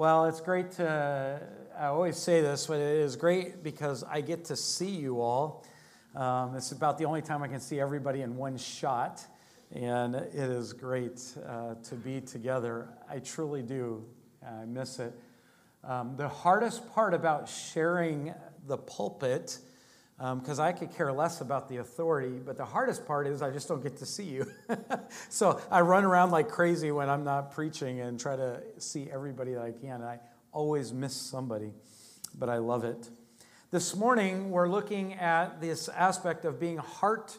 Well, it's great to, I always say this, but it is great because I get to see you all. Um, it's about the only time I can see everybody in one shot, and it is great uh, to be together. I truly do. I miss it. Um, the hardest part about sharing the pulpit because um, I could care less about the authority. But the hardest part is I just don't get to see you. so I run around like crazy when I'm not preaching and try to see everybody that I can. And I always miss somebody, but I love it. This morning, we're looking at this aspect of being heart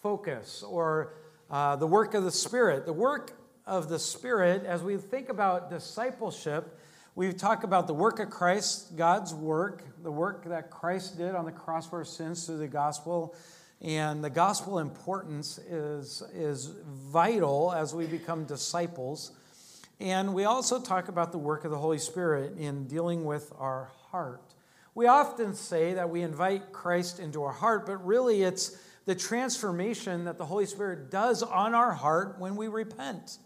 focus or uh, the work of the Spirit. The work of the Spirit, as we think about discipleship, we talk about the work of Christ, God's work, the work that Christ did on the cross for our sins through the gospel. And the gospel importance is, is vital as we become disciples. And we also talk about the work of the Holy Spirit in dealing with our heart. We often say that we invite Christ into our heart, but really it's the transformation that the Holy Spirit does on our heart when we repent.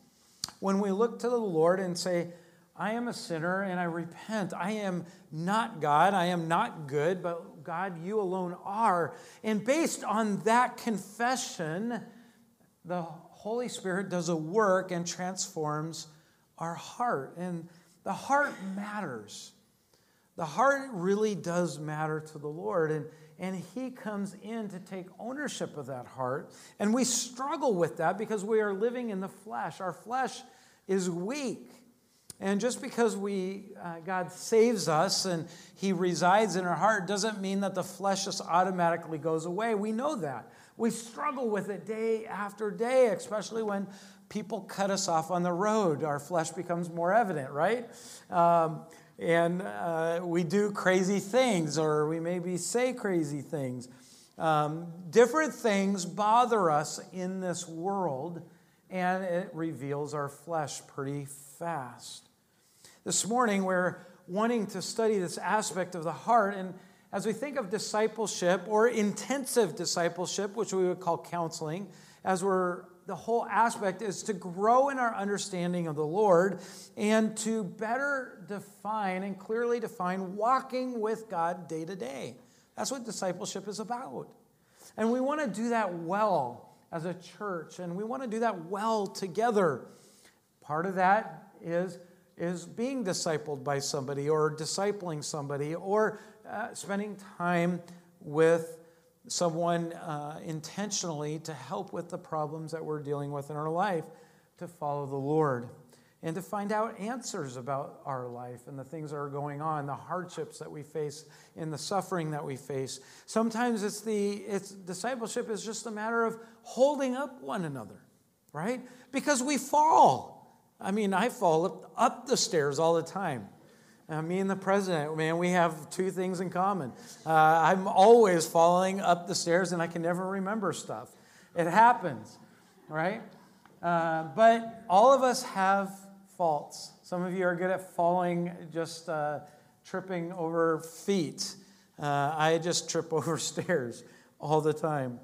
When we look to the Lord and say, I am a sinner and I repent. I am not God. I am not good, but God, you alone are. And based on that confession, the Holy Spirit does a work and transforms our heart. And the heart matters. The heart really does matter to the Lord. And, and He comes in to take ownership of that heart. And we struggle with that because we are living in the flesh. Our flesh is weak. And just because we, uh, God saves us and He resides in our heart doesn't mean that the flesh just automatically goes away. We know that. We struggle with it day after day, especially when people cut us off on the road. Our flesh becomes more evident, right? Um, and uh, we do crazy things, or we maybe say crazy things. Um, different things bother us in this world, and it reveals our flesh pretty fast. This morning, we're wanting to study this aspect of the heart. And as we think of discipleship or intensive discipleship, which we would call counseling, as we're the whole aspect is to grow in our understanding of the Lord and to better define and clearly define walking with God day to day. That's what discipleship is about. And we want to do that well as a church, and we want to do that well together. Part of that is is being discipled by somebody or discipling somebody or uh, spending time with someone uh, intentionally to help with the problems that we're dealing with in our life to follow the Lord and to find out answers about our life and the things that are going on, the hardships that we face, and the suffering that we face. Sometimes it's the it's discipleship is just a matter of holding up one another, right? Because we fall. I mean, I fall up, the stairs all the time. Uh, me and the president, man, we have two things in common. Uh, I'm always falling up the stairs and I can never remember stuff. It happens, right? Uh, but all of us have faults. Some of you are good at falling, just uh, tripping over feet. Uh, I just trip over stairs all the time.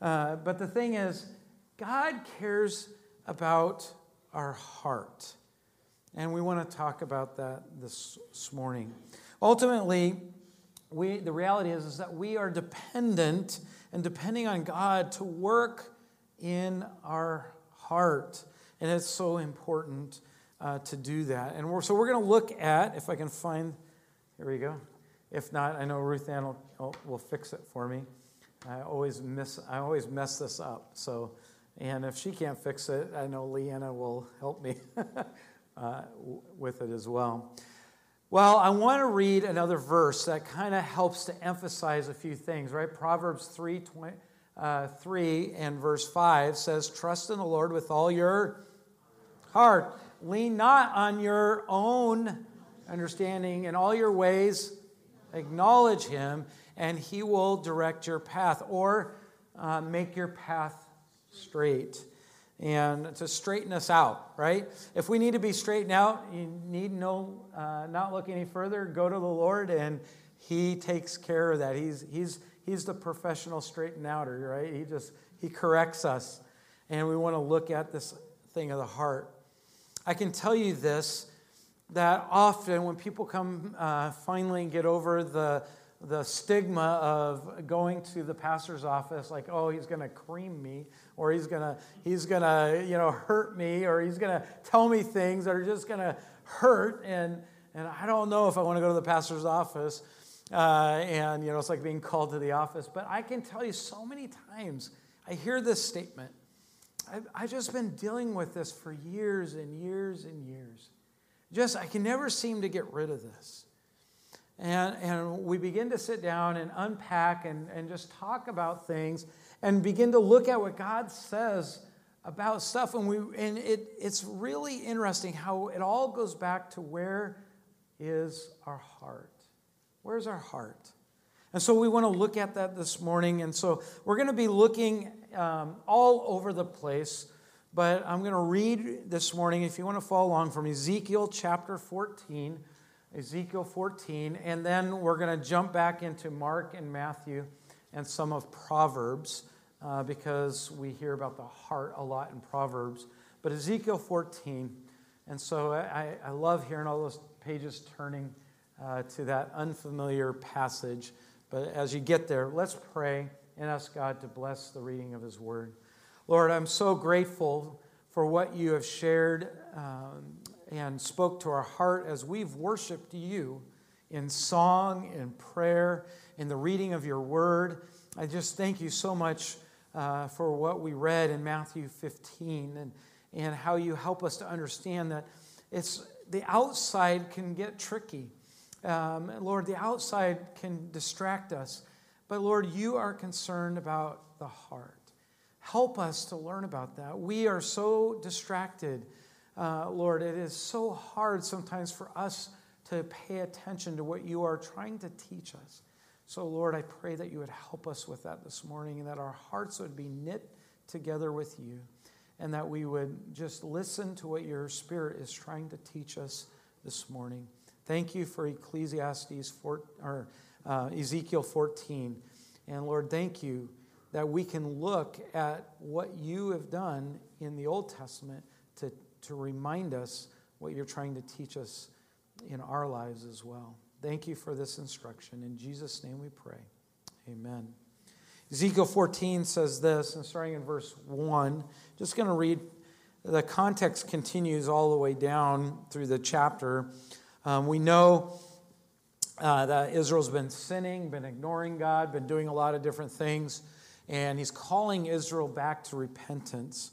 Uh, but the thing is, God cares about our heart. And we want to talk about that this, morning. Ultimately, we, the reality is, is that we are dependent and depending on God to work in our heart. And it's so important uh, to do that. And we're, so we're going to look at, if I can find, here we go. If not, I know Ruth Ann will, will fix it for me. I always miss, I always mess this up. So and if she can't fix it, I know Leanna will help me uh, with it as well. Well, I want to read another verse that kind of helps to emphasize a few things, right? Proverbs 3, 20, uh, 3 and verse 5 says, Trust in the Lord with all your heart. Lean not on your own understanding. In all your ways, acknowledge him, and he will direct your path or uh, make your path straight and to straighten us out, right? If we need to be straightened out, you need no, uh, not look any further. Go to the Lord, and He takes care of that. He's He's He's the professional straighten outer, right? He just He corrects us, and we want to look at this thing of the heart. I can tell you this that often when people come uh, finally get over the, the stigma of going to the pastor's office, like, oh, he's going to cream me, or he's going to he's gonna, you know, hurt me, or he's going to tell me things that are just going to hurt, and, and I don't know if I want to go to the pastor's office. Uh, and, you know, it's like being called to the office. But I can tell you so many times I hear this statement. I've, I've just been dealing with this for years and years and years. Just, I can never seem to get rid of this. And, and we begin to sit down and unpack and, and just talk about things and begin to look at what God says about stuff. And, we, and it, it's really interesting how it all goes back to where is our heart? Where's our heart? And so we want to look at that this morning. And so we're going to be looking um, all over the place. But I'm going to read this morning, if you want to follow along, from Ezekiel chapter 14. Ezekiel 14. And then we're going to jump back into Mark and Matthew and some of Proverbs uh, because we hear about the heart a lot in Proverbs. But Ezekiel 14. And so I, I love hearing all those pages turning uh, to that unfamiliar passage. But as you get there, let's pray and ask God to bless the reading of His Word. Lord, I'm so grateful for what you have shared um, and spoke to our heart as we've worshiped you in song, in prayer, in the reading of your word. I just thank you so much uh, for what we read in Matthew 15 and, and how you help us to understand that it's the outside can get tricky. Um, Lord, the outside can distract us. But Lord, you are concerned about the heart. Help us to learn about that. We are so distracted, uh, Lord. It is so hard sometimes for us to pay attention to what you are trying to teach us. So, Lord, I pray that you would help us with that this morning and that our hearts would be knit together with you and that we would just listen to what your Spirit is trying to teach us this morning. Thank you for Ecclesiastes 4, or uh, Ezekiel 14. And Lord, thank you that we can look at what you have done in the Old Testament to, to remind us what you're trying to teach us in our lives as well. Thank you for this instruction. In Jesus' name we pray. Amen. Ezekiel 14 says this, and starting in verse 1, just going to read, the context continues all the way down through the chapter. Um, we know uh, that Israel's been sinning, been ignoring God, been doing a lot of different things and he's calling Israel back to repentance.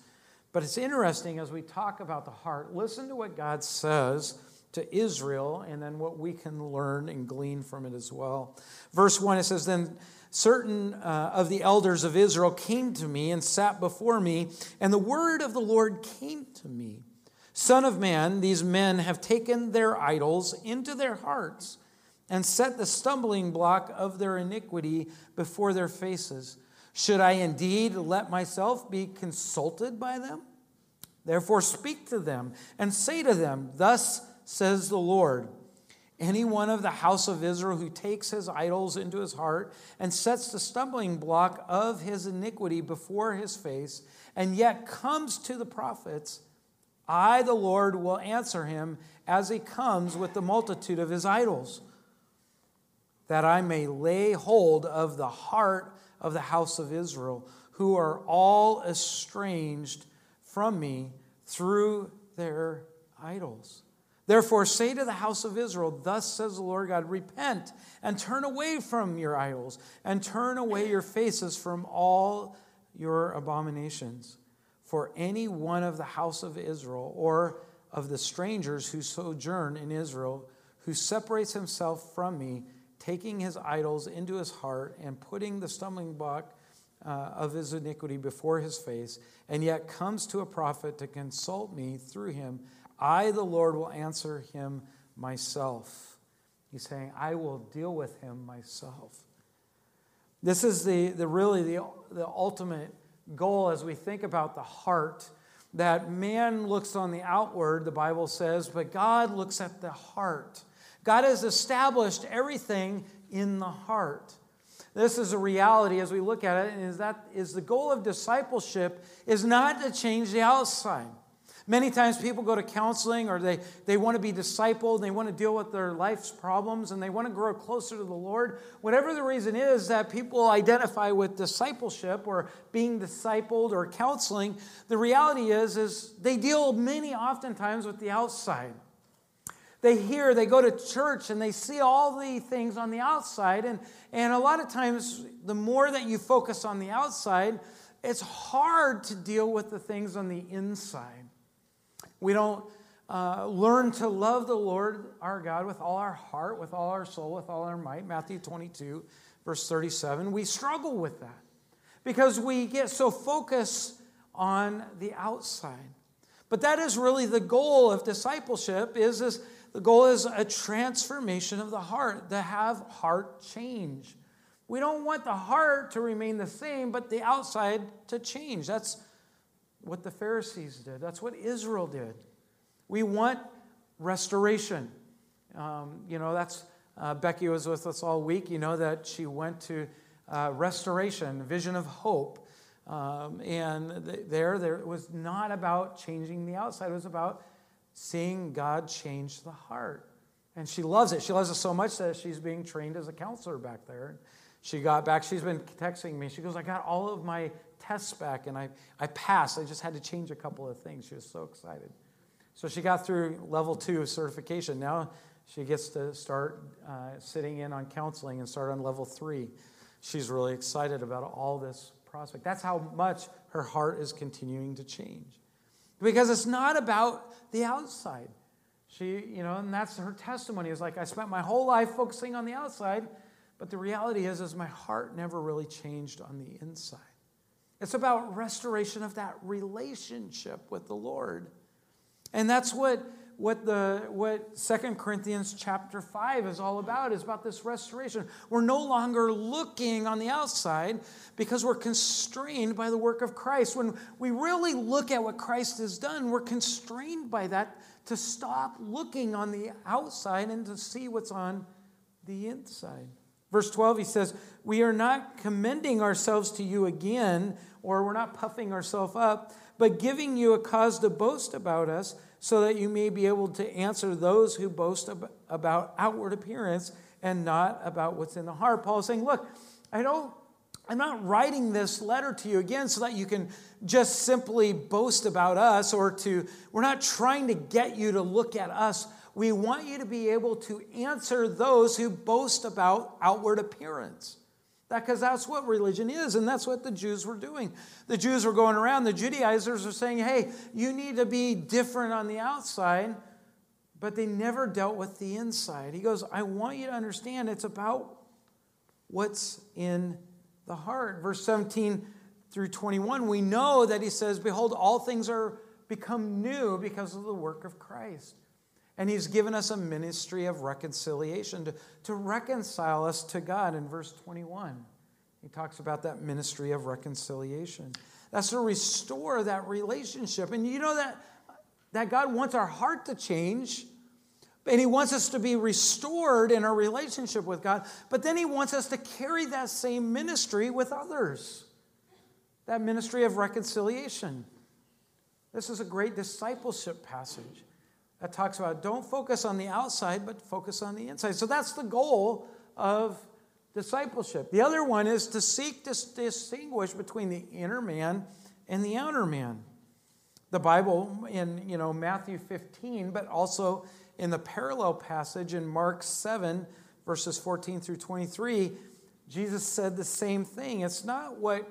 But it's interesting as we talk about the heart, listen to what God says to Israel and then what we can learn and glean from it as well. Verse 1 it says, Then certain uh, of the elders of Israel came to me and sat before me, and the word of the Lord came to me. Son of man, these men have taken their idols into their hearts and set the stumbling block of their iniquity before their faces. Should I indeed let myself be consulted by them? Therefore, speak to them and say to them, Thus says the Lord Any one of the house of Israel who takes his idols into his heart and sets the stumbling block of his iniquity before his face, and yet comes to the prophets, I, the Lord, will answer him as he comes with the multitude of his idols, that I may lay hold of the heart of the house of Israel, who are all estranged from me through their idols. Therefore, say to the house of Israel, Thus says the Lord God, repent and turn away from your idols, and turn away your faces from all your abominations. For any one of the house of Israel, or of the strangers who sojourn in Israel, who separates himself from me, taking his idols into his heart and putting the stumbling block uh, of his iniquity before his face, and yet comes to a prophet to consult me through him, I, the Lord, will answer him myself. He's saying, I will deal with him myself. This is the, the really the, the ultimate goal as we think about the heart that man looks on the outward, the Bible says, but God looks at the heart. God has established everything in the heart. This is a reality as we look at it, and is that is the goal of discipleship is not to change the outside. Many times people go to counseling or they, they want to be discipled, they want to deal with their life's problems, and they want to grow closer to the Lord. Whatever the reason is that people identify with discipleship or being discipled or counseling, the reality is, is they deal many oftentimes with the outside. They hear, they go to church, and they see all the things on the outside. And, and a lot of times, the more that you focus on the outside, it's hard to deal with the things on the inside. We don't uh, learn to love the Lord our God with all our heart, with all our soul, with all our might. Matthew 22, verse 37. We struggle with that because we get so focused on the outside. But that is really the goal of discipleship is, is the goal is a transformation of the heart, to have heart change. We don't want the heart to remain the same, but the outside to change. That's what the Pharisees did, that's what Israel did. We want restoration. Um, you know, that's uh, Becky was with us all week. You know that she went to uh, restoration, vision of hope. Um, and th- there, there it was not about changing the outside, it was about seeing God change the heart. And she loves it. She loves it so much that she's being trained as a counselor back there. She got back, she's been texting me. She goes, I got all of my tests back and I, I passed. I just had to change a couple of things. She was so excited. So she got through level two certification. Now she gets to start uh, sitting in on counseling and start on level three. She's really excited about all this prospect. That's how much her heart is continuing to change. Because it's not about the outside. She, you know, and that's her testimony is like, I spent my whole life focusing on the outside, but the reality is, is my heart never really changed on the inside. It's about restoration of that relationship with the Lord. And that's what, what, the, what 2 Corinthians chapter 5 is all about, is about this restoration. We're no longer looking on the outside because we're constrained by the work of Christ. When we really look at what Christ has done, we're constrained by that to stop looking on the outside and to see what's on the inside. Verse 12, he says, We are not commending ourselves to you again, or we're not puffing ourselves up, but giving you a cause to boast about us, so that you may be able to answer those who boast about outward appearance and not about what's in the heart. Paul is saying, Look, I don't. I'm not writing this letter to you again so that you can just simply boast about us or to, we're not trying to get you to look at us we want you to be able to answer those who boast about outward appearance. Because that's what religion is, and that's what the Jews were doing. The Jews were going around, the Judaizers were saying, hey, you need to be different on the outside, but they never dealt with the inside. He goes, I want you to understand it's about what's in the heart. Verse 17 through 21, we know that he says, Behold, all things are become new because of the work of Christ. And he's given us a ministry of reconciliation to, to reconcile us to God in verse 21. He talks about that ministry of reconciliation. That's to restore that relationship. And you know that, that God wants our heart to change, and He wants us to be restored in our relationship with God, but then He wants us to carry that same ministry with others. That ministry of reconciliation. This is a great discipleship passage that talks about don't focus on the outside, but focus on the inside. So that's the goal of discipleship. The other one is to seek to distinguish between the inner man and the outer man. The Bible in you know Matthew 15, but also in the parallel passage in Mark 7, verses 14 through 23, Jesus said the same thing. It's not what,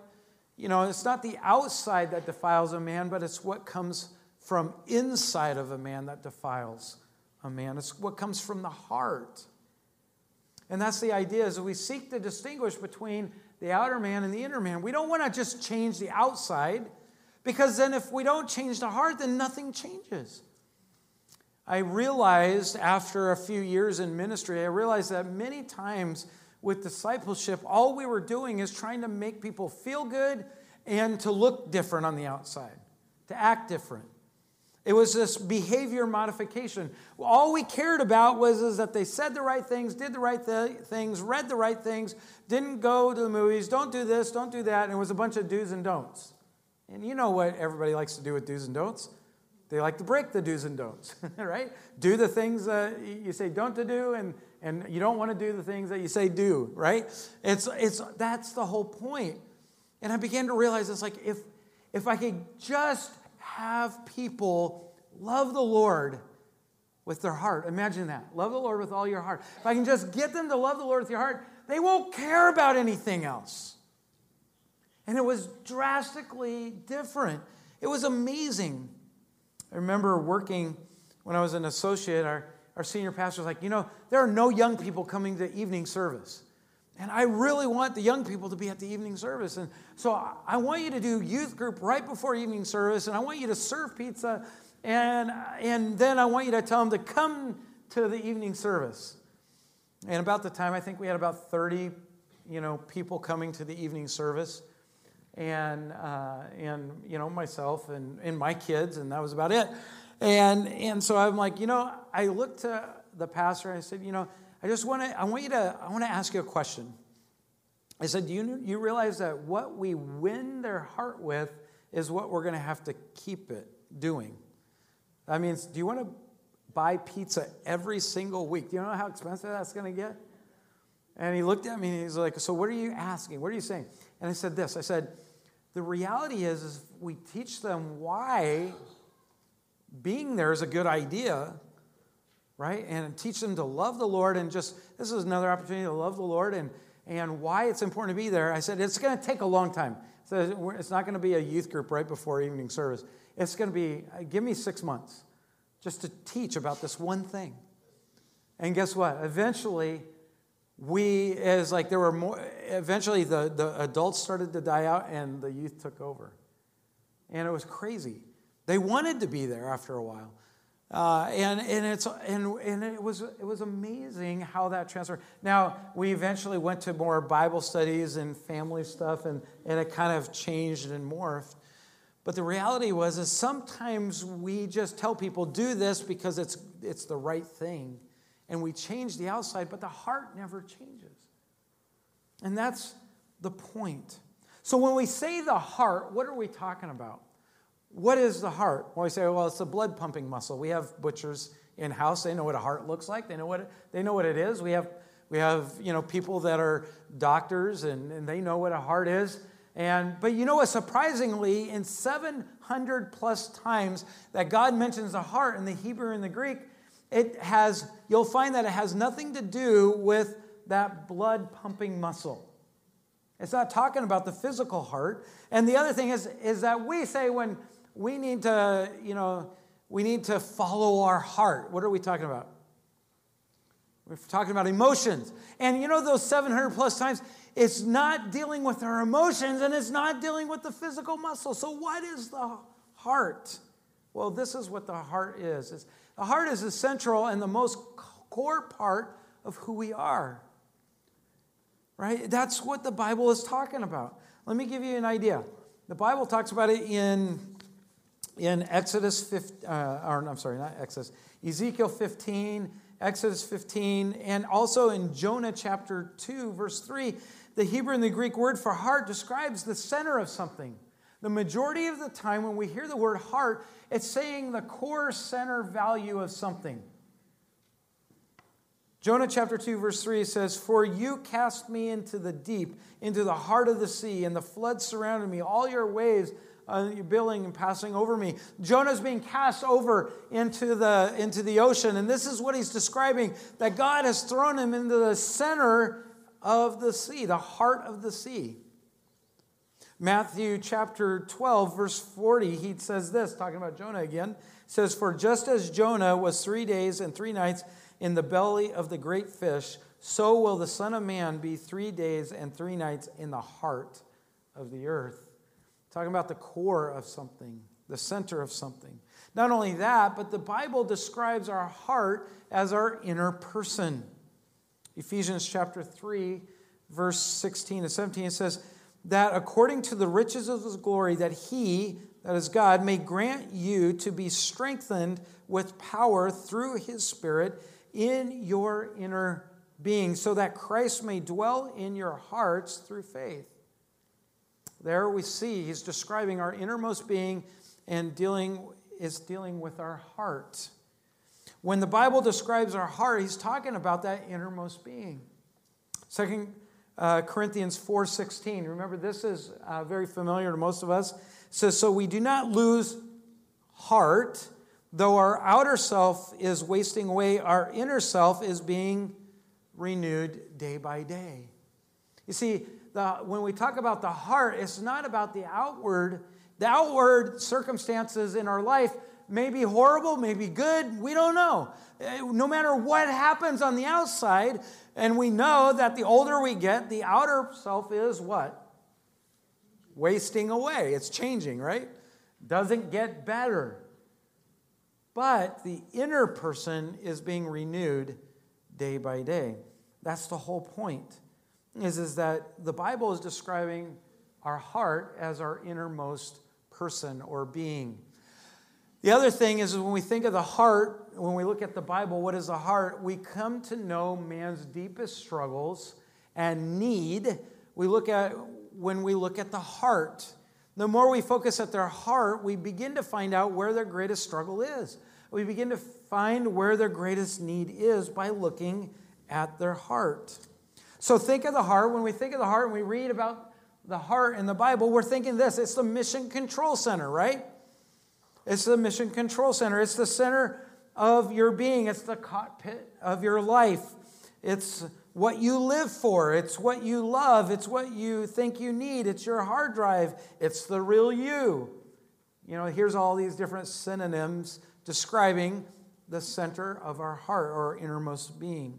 you know, it's not the outside that defiles a man, but it's what comes from inside of a man that defiles a man. It's what comes from the heart. And that's the idea is we seek to distinguish between the outer man and the inner man. We don't want to just change the outside because then if we don't change the heart, then nothing changes. I realized after a few years in ministry, I realized that many times with discipleship, all we were doing is trying to make people feel good and to look different on the outside, to act different. It was this behavior modification. All we cared about was is that they said the right things, did the right th- things, read the right things, didn't go to the movies, don't do this, don't do that, and it was a bunch of do's and don'ts. And you know what everybody likes to do with do's and don'ts? they like to break the do's and don'ts, right? Do the things that you say don't to do, and, and you don't want to do the things that you say do, right? It's, it's, that's the whole point. And I began to realize it's like if, if I could just have people love the Lord with their heart, imagine that. Love the Lord with all your heart. If I can just get them to love the Lord with your heart, they won't care about anything else. And it was drastically different. It was amazing. I remember working when I was an associate, our, our senior pastor was like, you know, there are no young people coming to evening service. And I really want the young people to be at the evening service. And so I want you to do youth group right before evening service, and I want you to serve pizza, and, and then I want you to tell them to come to the evening service. And about the time, I think we had about 30, you know, people coming to the evening service and, uh, and you know, myself and, and my kids, and that was about it. And, and so I'm like, you know, I looked to the pastor and I said, you know, I just want to, I want you to, I want to ask you a question. I said, do you, you realize that what we win their heart with is what we're going to have to keep it doing? That means, do you want to buy pizza every single week? Do you know how expensive that's going to get? And he looked at me and he's like, so what are you asking? What are you saying? And I said this I said, the reality is, is we teach them why being there is a good idea, right? And teach them to love the Lord and just, this is another opportunity to love the Lord and, and why it's important to be there. I said, it's going to take a long time. So it's not going to be a youth group right before evening service. It's going to be, uh, give me six months just to teach about this one thing. And guess what? Eventually, we as like there were more eventually the, the adults started to die out and the youth took over and it was crazy they wanted to be there after a while uh, and, and, it's, and, and it, was, it was amazing how that transferred. Now, we eventually went to more Bible studies and family stuff, and, and it kind of changed and morphed. But the reality was is sometimes we just tell people, do this because it's, it's the right thing and we change the outside, but the heart never changes. And that's the point. So when we say the heart, what are we talking about? What is the heart? Well, we say, well, it's a blood pumping muscle. We have butchers in house. They know what a heart looks like. They know what it, they know what it is. We have we have you know people that are doctors and, and they know what a heart is. And but you know what? Surprisingly, in 700 plus times that God mentions the heart in the Hebrew and the Greek, it has, you'll find that it has nothing to do with that blood pumping muscle. It's not talking about the physical heart. And the other thing is, is that we say when we need to, you know, we need to follow our heart. What are we talking about? We're talking about emotions. And you know, those 700 plus times, it's not dealing with our emotions and it's not dealing with the physical muscle. So, what is the heart? Well, this is what the heart is. It's, the heart is the central and the most core part of who we are. Right? That's what the Bible is talking about. Let me give you an idea. The Bible talks about it in, in Exodus 15, uh, or I'm sorry, not Exodus, Ezekiel 15, Exodus 15, and also in Jonah chapter 2, verse 3. The Hebrew and the Greek word for heart describes the center of something. The majority of the time, when we hear the word heart, it's saying the core center value of something. Jonah chapter 2, verse 3 says, For you cast me into the deep, into the heart of the sea, and the flood surrounded me. All your waves uh, billing and passing over me. Jonah's being cast over into the, into the ocean, and this is what he's describing that God has thrown him into the center of the sea, the heart of the sea. Matthew chapter 12, verse 40, he says this, talking about Jonah again, says, For just as Jonah was three days and three nights in the belly of the great fish, so will the Son of Man be three days and three nights in the heart of the earth. Talking about the core of something, the center of something. Not only that, but the Bible describes our heart as our inner person. Ephesians chapter 3, verse 16 and 17, it says, that according to the riches of his glory, that he, that is God, may grant you to be strengthened with power through his Spirit in your inner being, so that Christ may dwell in your hearts through faith. There we see he's describing our innermost being and dealing is dealing with our heart. When the Bible describes our heart, he's talking about that innermost being. Second uh, Corinthians 4:16. Remember, this is uh, very familiar to most of us. It says, "So we do not lose heart, though our outer self is wasting away. Our inner self is being renewed day by day." You see, the, when we talk about the heart, it's not about the outward. The outward circumstances in our life may be horrible, may be good, we don't know. Eh, no matter what happens on the outside, and we know that the older we get, the outer self is what? Wasting away. It's changing, right? Doesn't get better. But the inner person is being renewed day by day. That's the whole point. Is, is that the Bible is describing our heart as our innermost person or being. The other thing is when we think of the heart, when we look at the Bible, what is the heart? We come to know man's deepest struggles and need. We look at when we look at the heart. The more we focus at their heart, we begin to find out where their greatest struggle is. We begin to find where their greatest need is by looking at their heart. So think of the heart. When we think of the heart and we read about the heart in the Bible, we're thinking this it's the mission control center, right? It's the mission control center. It's the center of your being. It's the cockpit of your life. It's what you live for. It's what you love. It's what you think you need. It's your hard drive. It's the real you. You know, here's all these different synonyms describing the center of our heart or innermost being.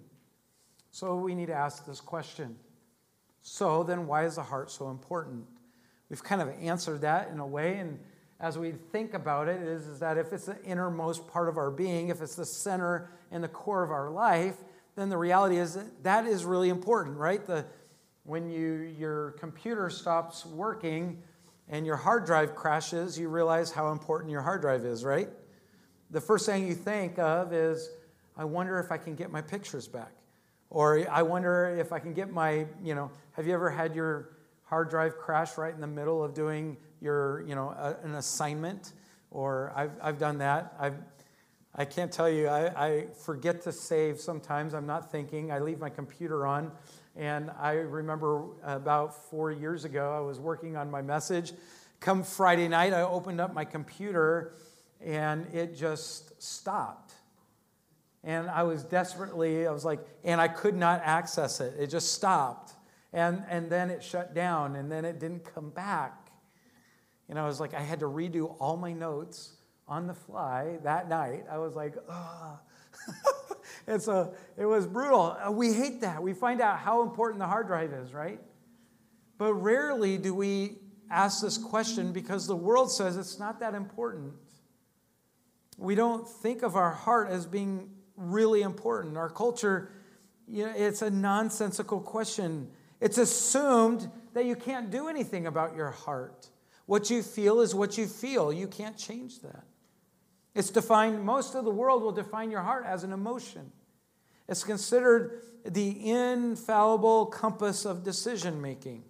So we need to ask this question. So then, why is the heart so important? We've kind of answered that in a way, and as we think about it is, is that if it's the innermost part of our being, if it's the center and the core of our life, then the reality is that, that is really important, right? The, when you, your computer stops working and your hard drive crashes, you realize how important your hard drive is, right? The first thing you think of is, I wonder if I can get my pictures back. Or I wonder if I can get my, you know, have you ever had your hard drive crash right in the middle of doing your, you know, a, an assignment, or I've, I've done that. I've, I can't tell you, I, I forget to save sometimes. I'm not thinking. I leave my computer on. And I remember about four years ago, I was working on my message. Come Friday night, I opened up my computer and it just stopped. And I was desperately, I was like, and I could not access it. It just stopped. And, and then it shut down and then it didn't come back. And I was like, I had to redo all my notes on the fly that night. I was like, oh. and so it was brutal. Uh, we hate that. We find out how important the hard drive is, right? But rarely do we ask this question because the world says it's not that important. We don't think of our heart as being really important. Our culture, you know, it's a nonsensical question. It's assumed that you can't do anything about your heart. What you feel is what you feel. You can't change that. It's defined, most of the world will define your heart as an emotion. It's considered the infallible compass of decision making,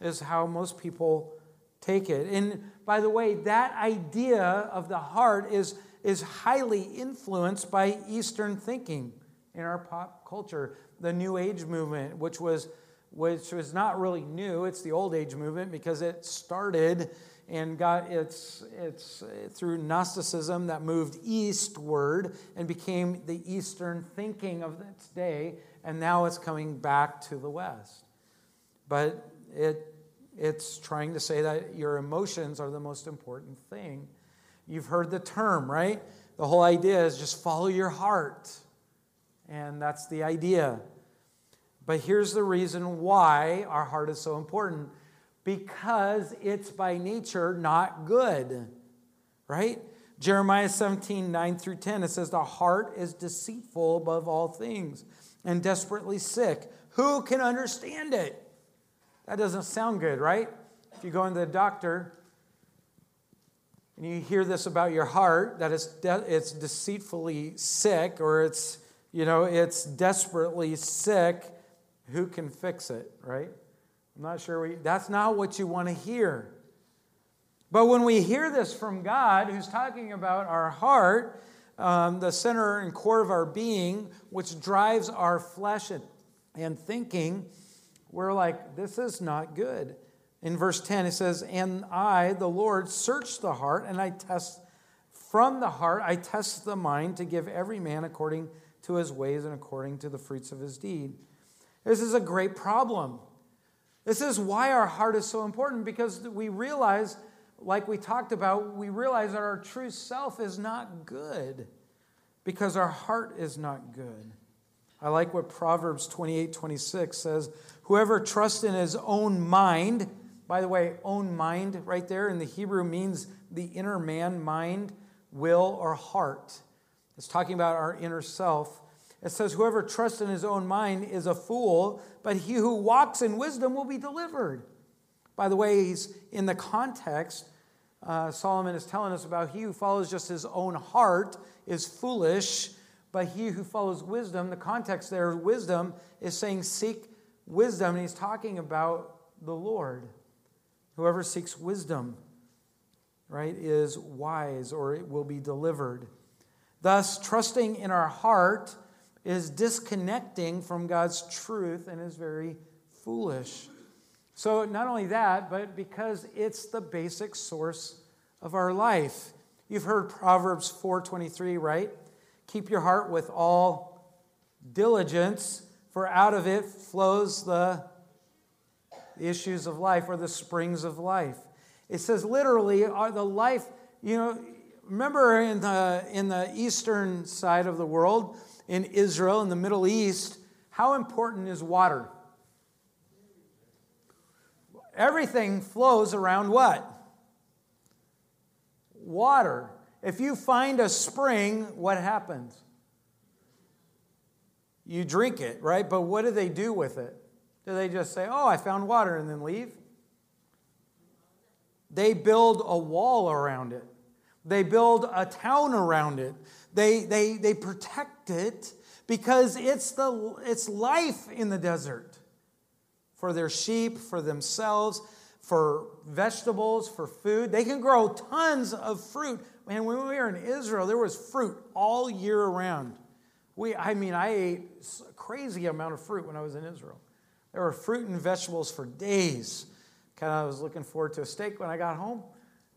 is how most people take it. And by the way, that idea of the heart is, is highly influenced by Eastern thinking in our pop culture. The New Age movement, which was which was not really new. It's the Old Age movement because it started and got its, its through Gnosticism that moved eastward and became the Eastern thinking of its day, and now it's coming back to the West. But it, it's trying to say that your emotions are the most important thing. You've heard the term, right? The whole idea is just follow your heart. And that's the idea. But here's the reason why our heart is so important because it's by nature not good, right? Jeremiah 17, 9 through 10, it says, The heart is deceitful above all things and desperately sick. Who can understand it? That doesn't sound good, right? If you go into the doctor and you hear this about your heart, that it's, de- it's deceitfully sick or it's, you know, it's desperately sick, who can fix it, right? I'm not sure we, that's not what you want to hear. But when we hear this from God, who's talking about our heart, um, the center and core of our being, which drives our flesh and, and thinking, we're like, this is not good. In verse 10, it says, And I, the Lord, search the heart, and I test from the heart, I test the mind to give every man according to his ways and according to the fruits of his deed. This is a great problem. This is why our heart is so important because we realize, like we talked about, we realize that our true self is not good because our heart is not good. I like what Proverbs 28 26 says Whoever trusts in his own mind, by the way, own mind right there in the Hebrew means the inner man, mind, will, or heart. It's talking about our inner self. It says, Whoever trusts in his own mind is a fool, but he who walks in wisdom will be delivered. By the way, he's in the context, uh, Solomon is telling us about he who follows just his own heart is foolish, but he who follows wisdom, the context there, wisdom, is saying seek wisdom, and he's talking about the Lord. Whoever seeks wisdom, right, is wise or it will be delivered. Thus, trusting in our heart is disconnecting from God's truth and is very foolish. So, not only that, but because it's the basic source of our life. You've heard Proverbs 4:23, right? Keep your heart with all diligence, for out of it flows the issues of life or the springs of life. It says literally, are the life, you know, remember in the in the eastern side of the world, in Israel, in the Middle East, how important is water? Everything flows around what? Water. If you find a spring, what happens? You drink it, right? But what do they do with it? Do they just say, oh, I found water and then leave? They build a wall around it. They build a town around it. They, they, they protect it because it's, the, it's life in the desert for their sheep, for themselves, for vegetables, for food. They can grow tons of fruit. Man, when we were in Israel, there was fruit all year around. We, I mean, I ate a crazy amount of fruit when I was in Israel. There were fruit and vegetables for days. Kind of I was looking forward to a steak when I got home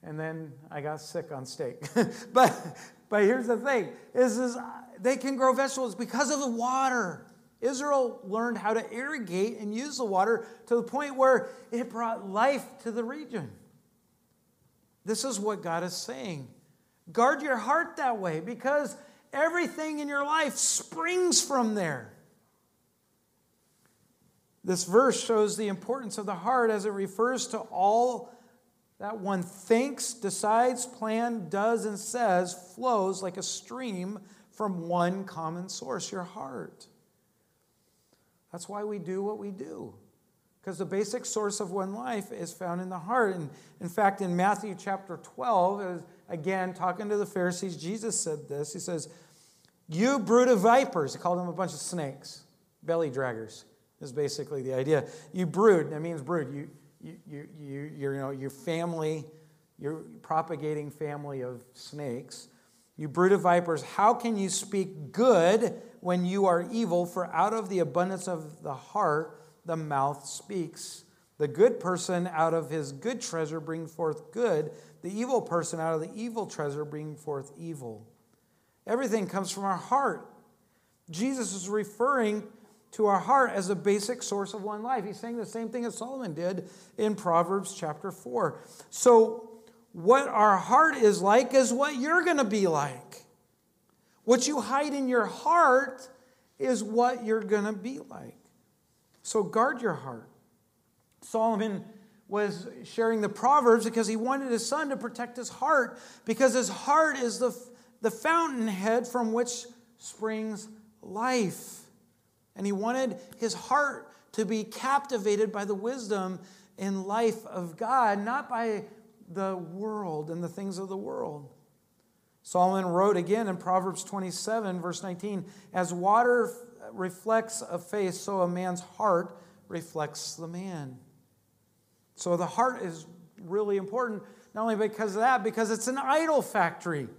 and then I got sick on steak. but but here's the thing: is is they can grow vegetables because of the water. Israel learned how to irrigate and use the water to the point where it brought life to the region. This is what God is saying. Guard your heart that way because everything in your life springs from there. This verse shows the importance of the heart as it refers to all that one thinks, decides, plans, does, and says flows like a stream from one common source, your heart. That's why we do what we do. Because the basic source of one life is found in the heart. And in fact, in Matthew chapter 12, uh, again, talking to the Pharisees, Jesus said this. He says, You brood of vipers. He called them a bunch of snakes, belly draggers, is basically the idea. You brood, that means brood. You, you, you, you, you know, your family, your propagating family of snakes. You brood of vipers, how can you speak good when you are evil? For out of the abundance of the heart, the mouth speaks. The good person out of his good treasure brings forth good. The evil person out of the evil treasure brings forth evil. Everything comes from our heart. Jesus is referring to our heart as a basic source of one life. He's saying the same thing as Solomon did in Proverbs chapter 4. So, what our heart is like is what you're going to be like. What you hide in your heart is what you're going to be like. So, guard your heart. Solomon was sharing the Proverbs because he wanted his son to protect his heart, because his heart is the, the fountainhead from which springs life. And he wanted his heart to be captivated by the wisdom and life of God, not by the world and the things of the world. Solomon wrote again in Proverbs 27, verse 19 As water reflects a face, so a man's heart reflects the man. So the heart is really important Not only because of that, because it's an idol factory.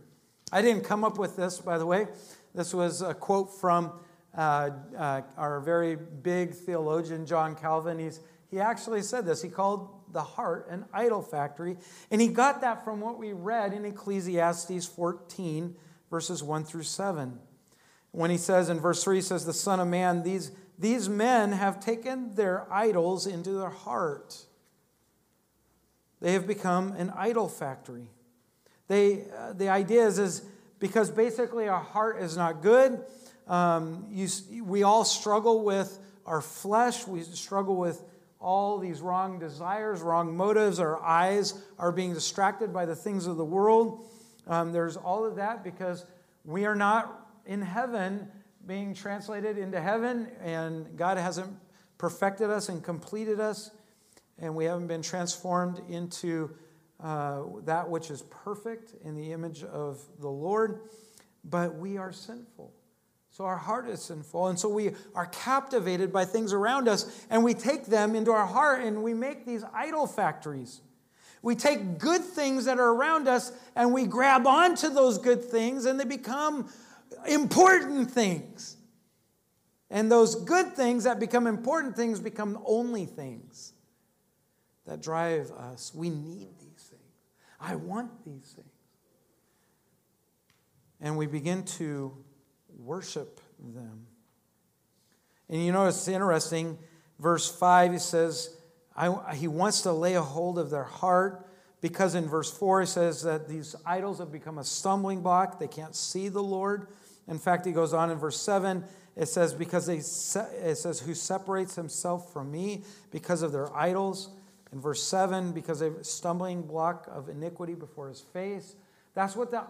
I didn't come up with this, by the way. This was a quote from uh, uh, our very big theologian, John Calvin. He's, he actually said this. He called the heart an idol factory. And he got that from what we read in Ecclesiastes 14, verses 1 through 7. When he says in verse 3, he says, The Son of Man, these, these men have taken their idols into their heart. They have become an idol factory. They, uh, the idea is, is because basically our heart is not good. Um, you, we all struggle with our flesh. We struggle with all these wrong desires, wrong motives. Our eyes are being distracted by the things of the world. Um, there's all of that because we are not in heaven being translated into heaven, and God hasn't perfected us and completed us, and we haven't been transformed into uh, that which is perfect in the image of the Lord, but we are sinful. So our heart is sinful. And so we are captivated by things around us and we take them into our heart and we make these idol factories. We take good things that are around us and we grab onto those good things and they become important things. And those good things that become important things become only things that drive us. We need these things. I want these things. And we begin to worship them. And you know, it's interesting. Verse 5, he says, he wants to lay a hold of their heart because in verse 4, he says that these idols have become a stumbling block. They can't see the Lord. In fact, he goes on in verse 7, it says, because they, it says, who separates himself from me because of their idols. In verse 7, because of a stumbling block of iniquity before his face. That's what the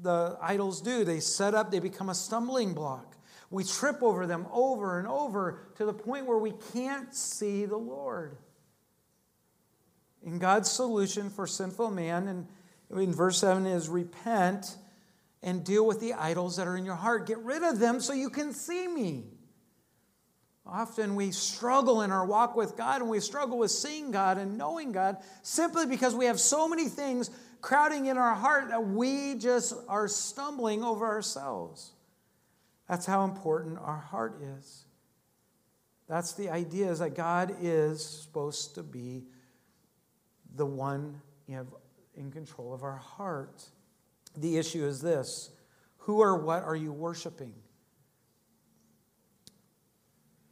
the idols do. They set up, they become a stumbling block. We trip over them over and over to the point where we can't see the Lord. In God's solution for sinful man, and in verse 7 is repent and deal with the idols that are in your heart. Get rid of them so you can see me. Often we struggle in our walk with God and we struggle with seeing God and knowing God simply because we have so many things crowding in our heart that we just are stumbling over ourselves. That's how important our heart is. That's the idea is that God is supposed to be the one in control of our heart. The issue is this who or what are you worshiping?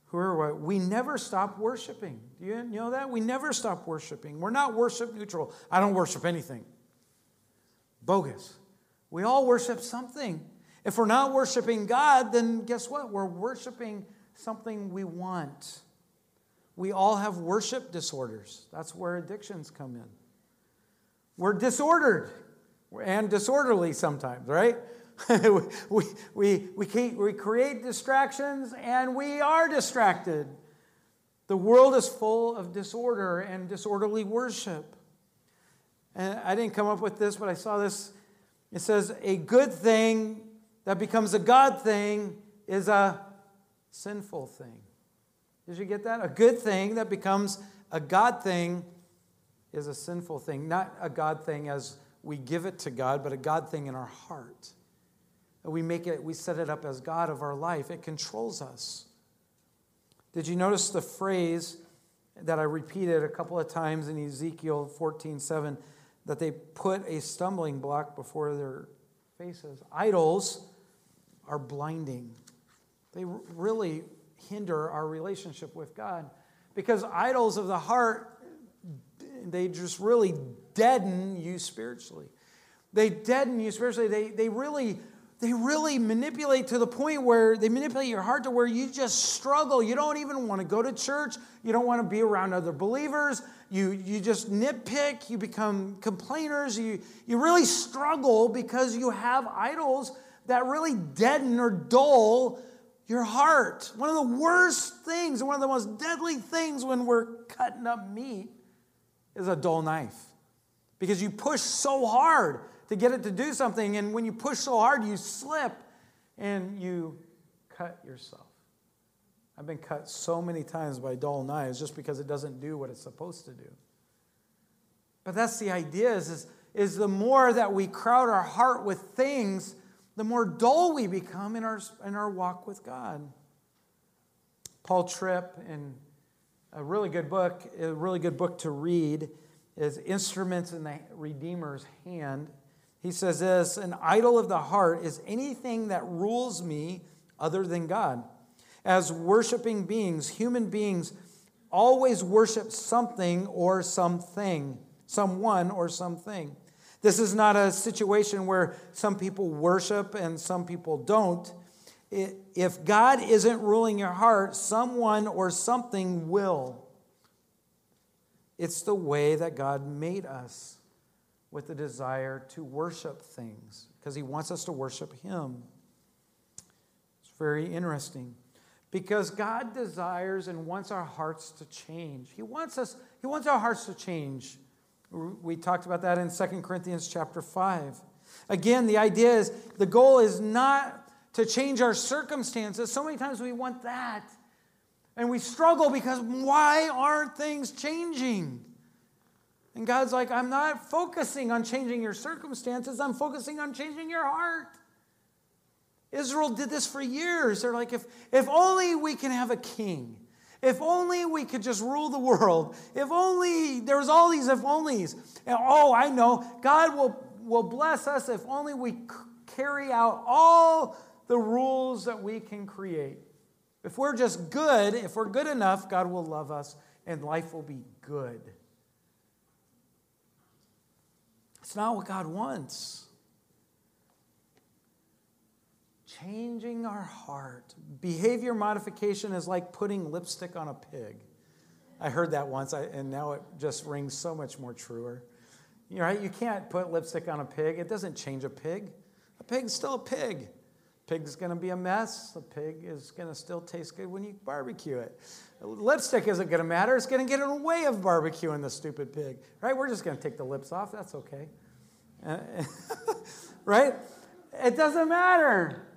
Who or what? We never stop worshiping. Do you know that? We never stop worshiping. We're not worship neutral. I don't worship anything bogus. We all worship something. If we're not worshiping God, then guess what? We're worshiping something we want. We all have worship disorders. That's where addictions come in. We're disordered and disorderly sometimes, right? we, we, we, we create distractions and we are distracted. The world is full of disorder and disorderly worship. And I didn't come up with this, but I saw this. It says, A good thing that becomes a God thing is a sinful thing. Did you get that? A good thing that becomes a God thing is a sinful thing. Not a God thing as we give it to God, but a God thing in our heart. We make it, we set it up as God of our life. It controls us. Did you notice the phrase that I repeated a couple of times in Ezekiel 14 7? That they put a stumbling block before their faces. Idols are blinding, they really hinder our relationship with God because idols of the heart they just really deaden you spiritually. They deaden you spiritually. They, they really they really manipulate to the point where they manipulate your heart to where you just struggle. You don't even want to go to church. You don't want to be around other believers you, you just nitpick, you become complainers, you, you really struggle because you have idols that really deaden or dull your heart. One of the worst things, one of the most deadly things when we're cutting up meat is a dull knife. Because you push so hard to get it to do something, and when you push so hard, you slip and you cut yourself. I've been cut so many times by dull knives just because it doesn't do what it's supposed to do. But that's the idea is, is, is the more that we crowd our heart with things, the more dull we become in our, in our walk with God. Paul Tripp, in a really good book, a really good book to read, is Instruments in the Redeemer's Hand. He says this An idol of the heart is anything that rules me other than God. As worshiping beings, human beings always worship something or something, someone or something. This is not a situation where some people worship and some people don't. If God isn't ruling your heart, someone or something will. It's the way that God made us with the desire to worship things because He wants us to worship Him. It's very interesting because God desires and wants our hearts to change. He wants us, He wants our hearts to change. We talked about that in 2 Corinthians chapter 5. Again, the idea is the goal is not to change our circumstances. So many times we want that. And we struggle because why aren't things changing? And God's like, I'm not focusing on changing your circumstances, I'm focusing on changing your heart. Israel did this for years. They're like, if, if only we can have a king. If only we could just rule the world. If only there was all these if onlys. And oh, I know. God will, will bless us if only we carry out all the rules that we can create. If we're just good, if we're good enough, God will love us and life will be good. It's not what God wants. Changing our heart. Behavior modification is like putting lipstick on a pig. I heard that once, and now it just rings so much more truer. You're right? You can't put lipstick on a pig. It doesn't change a pig. A pig's still a pig. Pig's going to be a mess. A pig is going to still taste good when you barbecue it. Lipstick isn't going to matter. It's going to get in the way of barbecuing the stupid pig. Right? We're just going to take the lips off. That's okay. right? It doesn't matter.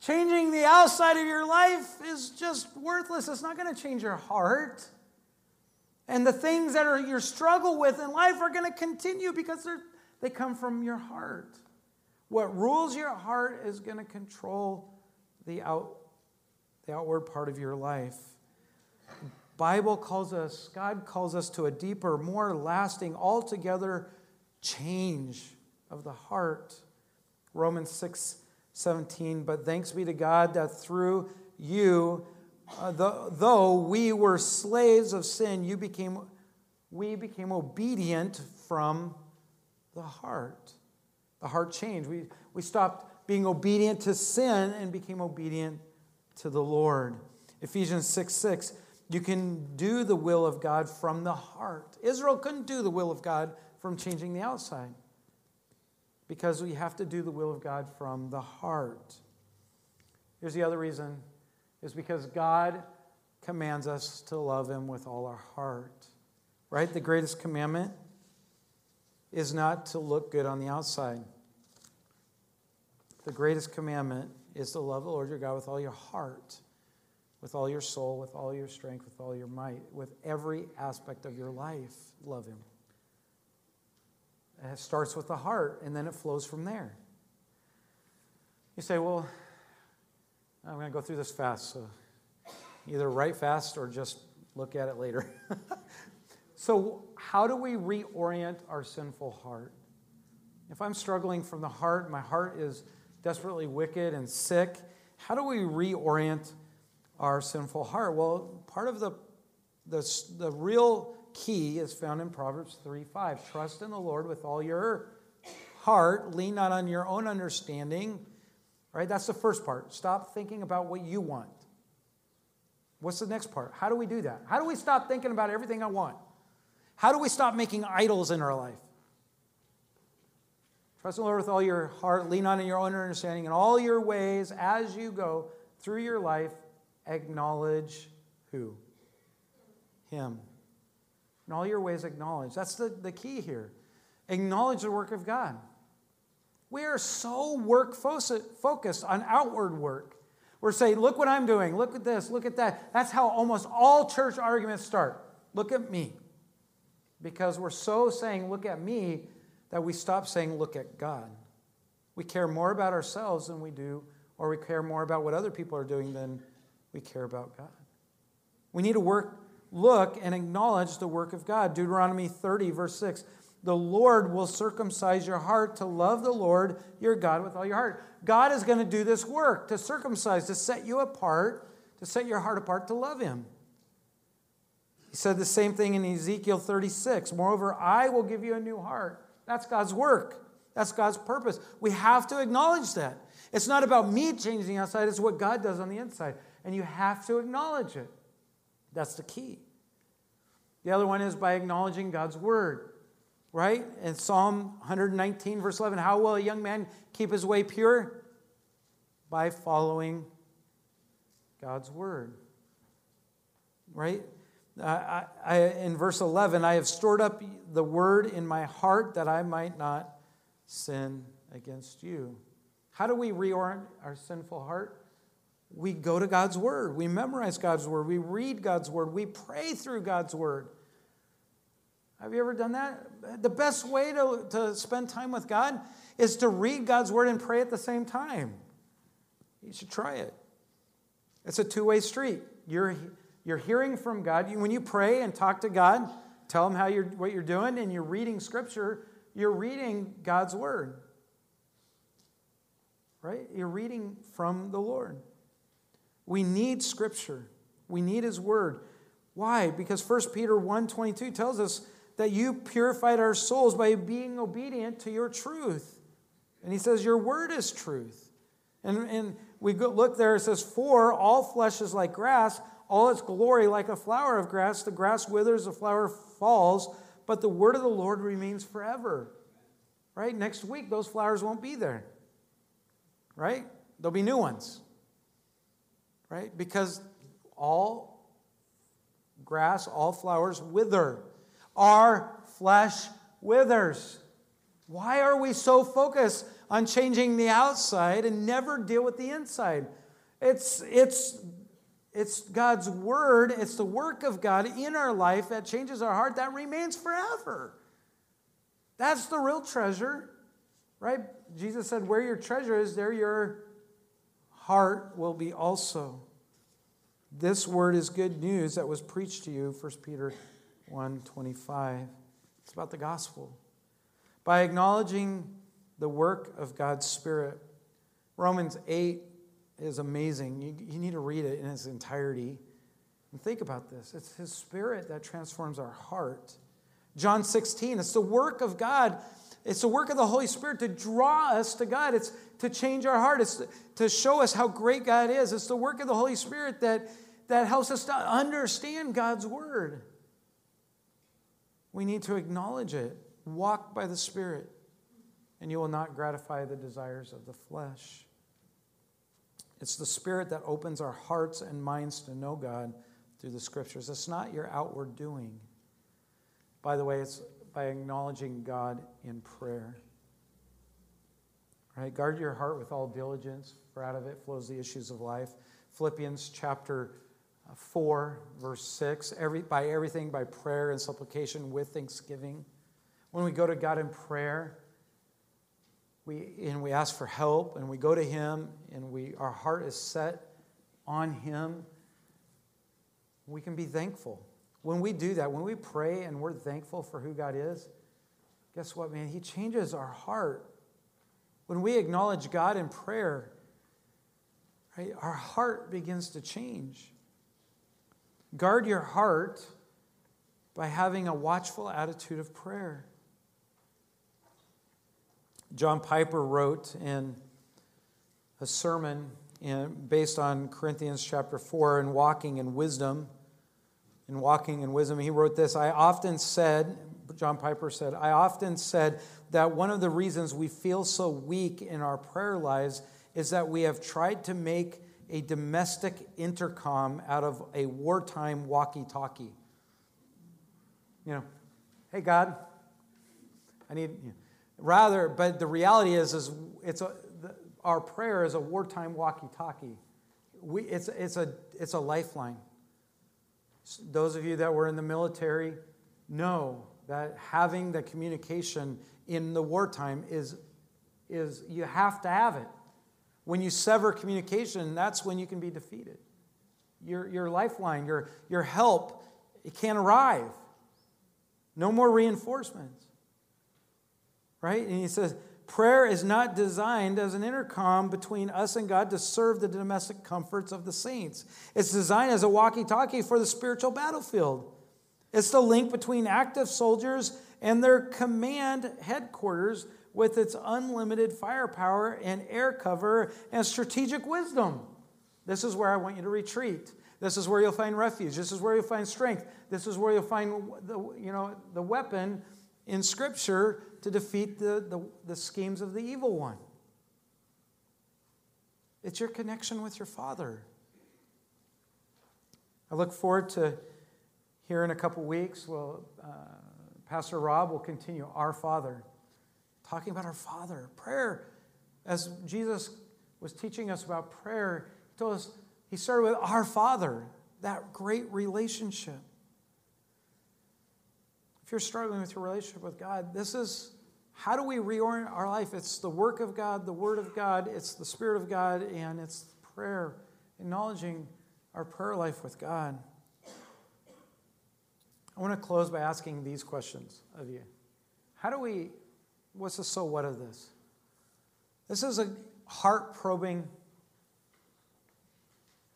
Changing the outside of your life is just worthless. It's not going to change your heart. And the things that are your struggle with in life are going to continue because they come from your heart. What rules your heart is going to control the, out, the outward part of your life. Bible calls us, God calls us to a deeper, more lasting, altogether change of the heart. Romans 6 17. But thanks be to God that through you, uh, the, though we were slaves of sin, you became, we became obedient from the heart. The heart changed. We, we stopped being obedient to sin and became obedient to the Lord. Ephesians 6 6, you can do the will of God from the heart. Israel couldn't do the will of God from changing the outside because we have to do the will of God from the heart. Here's the other reason is because God commands us to love him with all our heart. Right? The greatest commandment is not to look good on the outside. The greatest commandment is to love the Lord your God with all your heart, with all your soul, with all your strength, with all your might, with every aspect of your life. Love him. It starts with the heart and then it flows from there. You say, well, I'm going to go through this fast. So either write fast or just look at it later. so, how do we reorient our sinful heart? If I'm struggling from the heart, my heart is desperately wicked and sick, how do we reorient our sinful heart? Well, part of the, the, the real key is found in Proverbs 3 5. Trust in the Lord with all your heart, lean not on your own understanding. Right? That's the first part. Stop thinking about what you want. What's the next part? How do we do that? How do we stop thinking about everything I want? How do we stop making idols in our life? Trust in the Lord with all your heart, lean on in your own understanding, in all your ways as you go through your life, acknowledge who? Him. In all your ways, acknowledge. That's the, the key here. Acknowledge the work of God. We are so work focused on outward work. We're saying, look what I'm doing, look at this, look at that. That's how almost all church arguments start. Look at me. because we're so saying, Look at me, that we stop saying, Look at God. We care more about ourselves than we do, or we care more about what other people are doing than we care about God. We need to work, look and acknowledge the work of God. Deuteronomy 30, verse 6. The Lord will circumcise your heart to love the Lord your God with all your heart. God is going to do this work to circumcise, to set you apart, to set your heart apart to love Him. He said the same thing in Ezekiel 36. Moreover, I will give you a new heart. That's God's work. That's God's purpose. We have to acknowledge that. It's not about me changing outside, it's what God does on the inside. And you have to acknowledge it. That's the key. The other one is by acknowledging God's word, right? In Psalm 119, verse 11, how will a young man keep his way pure? By following God's word, right? I, I, in verse 11, I have stored up the word in my heart that I might not sin against you. How do we reorient our sinful heart? We go to God's word. We memorize God's word. We read God's word. We pray through God's word. Have you ever done that? The best way to, to spend time with God is to read God's word and pray at the same time. You should try it. It's a two way street. You're you're hearing from God. When you pray and talk to God, tell Him how you're, what you're doing, and you're reading Scripture, you're reading God's Word. Right? You're reading from the Lord. We need Scripture. We need His Word. Why? Because 1 Peter 1.22 tells us that you purified our souls by being obedient to your truth. And he says, Your word is truth. And, and we go, look there, it says, For all flesh is like grass, all its glory like a flower of grass. The grass withers, the flower falls, but the word of the Lord remains forever. Right? Next week, those flowers won't be there. Right? There'll be new ones. Right? Because all grass, all flowers wither. Our flesh withers. Why are we so focused on changing the outside and never deal with the inside? It's, it's it's God's word, it's the work of God in our life that changes our heart that remains forever. That's the real treasure, right? Jesus said, Where your treasure is, there your heart will be also. This word is good news that was preached to you, 1 Peter 1 25. It's about the gospel. By acknowledging the work of God's Spirit, Romans 8 is amazing. You, you need to read it in its entirety. And think about this it's His Spirit that transforms our heart. John 16, it's the work of God. It's the work of the Holy Spirit to draw us to God. It's to change our heart. It's to show us how great God is. It's the work of the Holy Spirit that, that helps us to understand God's Word. We need to acknowledge it. Walk by the Spirit, and you will not gratify the desires of the flesh. It's the Spirit that opens our hearts and minds to know God through the Scriptures. It's not your outward doing. By the way, it's by acknowledging God in prayer. Right? Guard your heart with all diligence, for out of it flows the issues of life. Philippians chapter uh, 4, verse 6. Every, by everything, by prayer and supplication with thanksgiving. When we go to God in prayer, we, and we ask for help and we go to him and we, our heart is set on him, we can be thankful. When we do that, when we pray and we're thankful for who God is, guess what, man? He changes our heart. When we acknowledge God in prayer, right, our heart begins to change. Guard your heart by having a watchful attitude of prayer. John Piper wrote in a sermon in, based on Corinthians chapter 4 and walking in wisdom. In walking in wisdom, he wrote this I often said, John Piper said, I often said that one of the reasons we feel so weak in our prayer lives is that we have tried to make a domestic intercom out of a wartime walkie talkie. You know, hey, God, I need. You Rather, but the reality is, is it's a, the, our prayer is a wartime walkie-talkie. We, it's, it's, a, it's a lifeline. Those of you that were in the military know that having the communication in the wartime is, is you have to have it. When you sever communication, that's when you can be defeated. Your, your lifeline, your, your help, it can't arrive. No more reinforcements. Right? And he says, prayer is not designed as an intercom between us and God to serve the domestic comforts of the saints. It's designed as a walkie talkie for the spiritual battlefield. It's the link between active soldiers and their command headquarters with its unlimited firepower and air cover and strategic wisdom. This is where I want you to retreat. This is where you'll find refuge. This is where you'll find strength. This is where you'll find the, you know, the weapon in Scripture to defeat the, the, the schemes of the evil one. It's your connection with your Father. I look forward to here in a couple weeks. Well, uh, Pastor Rob will continue Our Father, talking about our Father. Prayer, as Jesus was teaching us about prayer, he told us he started with Our Father, that great relationship. If you're struggling with your relationship with God, this is how do we reorient our life? It's the work of God, the Word of God, it's the Spirit of God, and it's prayer, acknowledging our prayer life with God. I want to close by asking these questions of you. How do we, what's the so what of this? This is a heart probing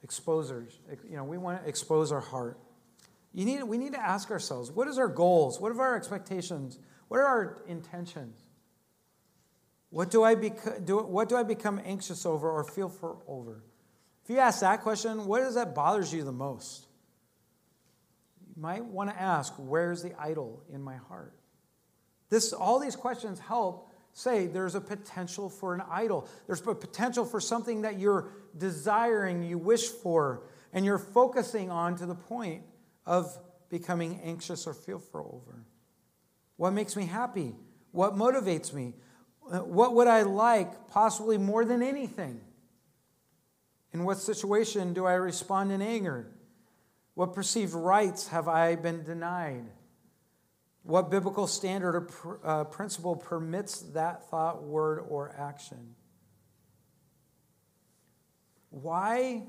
exposers. You know, we want to expose our heart. You need, we need to ask ourselves what is our goals? What are our expectations? What are our intentions? What do I, beco- do, what do I become anxious over or feel for over? If you ask that question, what is that bothers you the most? Might want to ask, where's the idol in my heart? This, all these questions help say there's a potential for an idol. There's a potential for something that you're desiring, you wish for, and you're focusing on to the point of becoming anxious or fearful over. What makes me happy? What motivates me? Uh, what would I like, possibly more than anything? In what situation do I respond in anger? What perceived rights have I been denied? What biblical standard or pr- uh, principle permits that thought, word, or action? Why,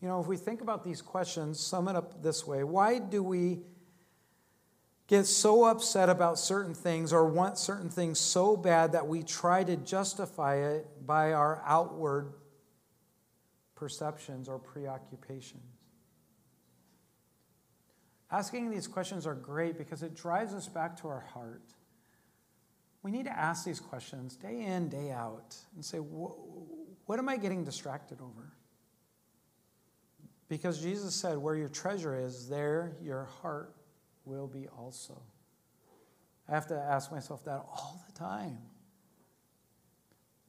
you know, if we think about these questions, sum it up this way why do we get so upset about certain things or want certain things so bad that we try to justify it by our outward perceptions or preoccupations? Asking these questions are great because it drives us back to our heart. We need to ask these questions day in, day out, and say, what am I getting distracted over? Because Jesus said, where your treasure is, there your heart will be also. I have to ask myself that all the time.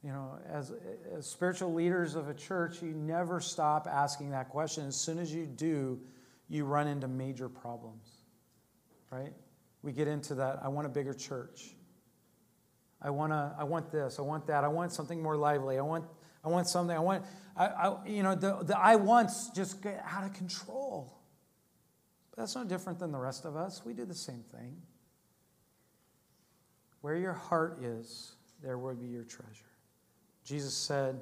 You know, as, as spiritual leaders of a church, you never stop asking that question. As soon as you do, you run into major problems, right? We get into that. I want a bigger church. I want to. I want this. I want that. I want something more lively. I want. I want something. I want. I, I you know the the I wants just get out of control. But that's no different than the rest of us. We do the same thing. Where your heart is, there will be your treasure. Jesus said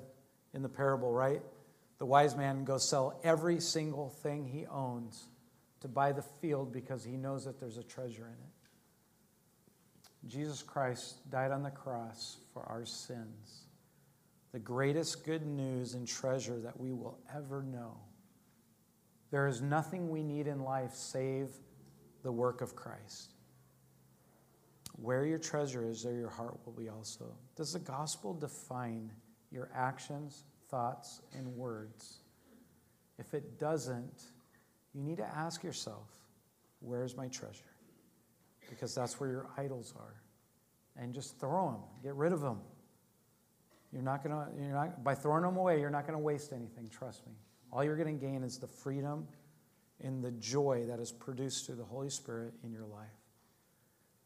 in the parable, right? The wise man goes sell every single thing he owns to buy the field because he knows that there's a treasure in it. Jesus Christ died on the cross for our sins. The greatest good news and treasure that we will ever know. There is nothing we need in life save the work of Christ. Where your treasure is, there your heart will be also. Does the gospel define your actions, thoughts, and words. If it doesn't, you need to ask yourself, where's my treasure? Because that's where your idols are. And just throw them, get rid of them. You're not going to, you're not, by throwing them away, you're not going to waste anything, trust me. All you're going to gain is the freedom and the joy that is produced through the Holy Spirit in your life.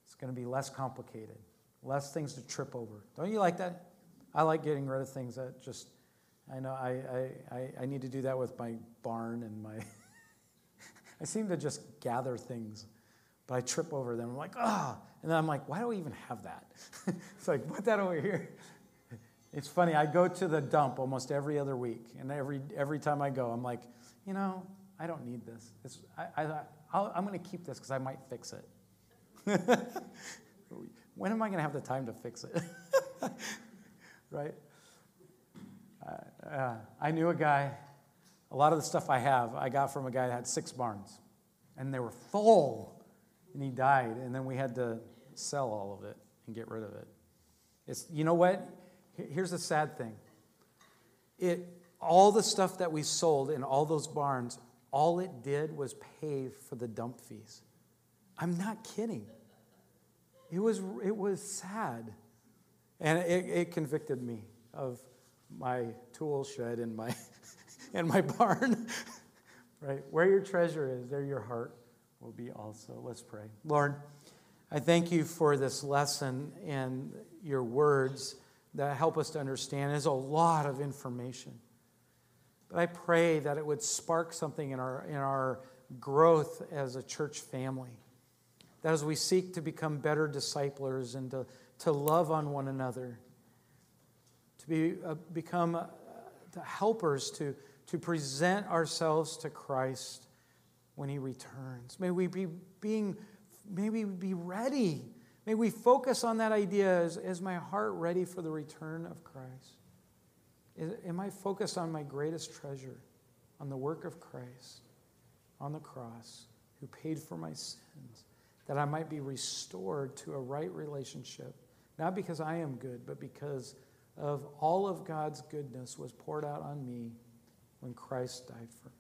It's going to be less complicated, less things to trip over. Don't you like that? I like getting rid of things that just I know I, I, I need to do that with my barn and my. I seem to just gather things but I trip over them. I'm like, ah. And then I'm like, why do I even have that? it's like, put that over here. It's funny, I go to the dump almost every other week. And every, every time I go, I'm like, you know, I don't need this. It's, I, I, I'm going to keep this because I might fix it. when am I going to have the time to fix it? right? Uh, I knew a guy, a lot of the stuff I have, I got from a guy that had six barns, and they were full, and he died, and then we had to sell all of it and get rid of it. It's, you know what? Here's the sad thing. It, all the stuff that we sold in all those barns, all it did was pay for the dump fees. I'm not kidding. It was, it was sad. And it, it convicted me of my tool shed and my, and my barn. right? Where your treasure is, there your heart will be also. Let's pray. Lord, I thank you for this lesson and your words that help us to understand. There's a lot of information. But I pray that it would spark something in our, in our growth as a church family. That as we seek to become better disciplers and to, to love on one another, to be, uh, become uh, helpers to, to present ourselves to Christ when he returns. May we be being, may we be ready. May we focus on that idea as, is my heart ready for the return of Christ? Is, am I focused on my greatest treasure, on the work of Christ on the cross, who paid for my sins? that I might be restored to a right relationship, not because I am good, but because of all of God's goodness was poured out on me when Christ died for me.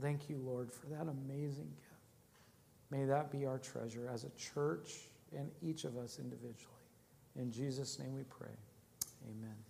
Thank you, Lord, for that amazing gift. May that be our treasure as a church and each of us individually. In Jesus' name we pray. Amen.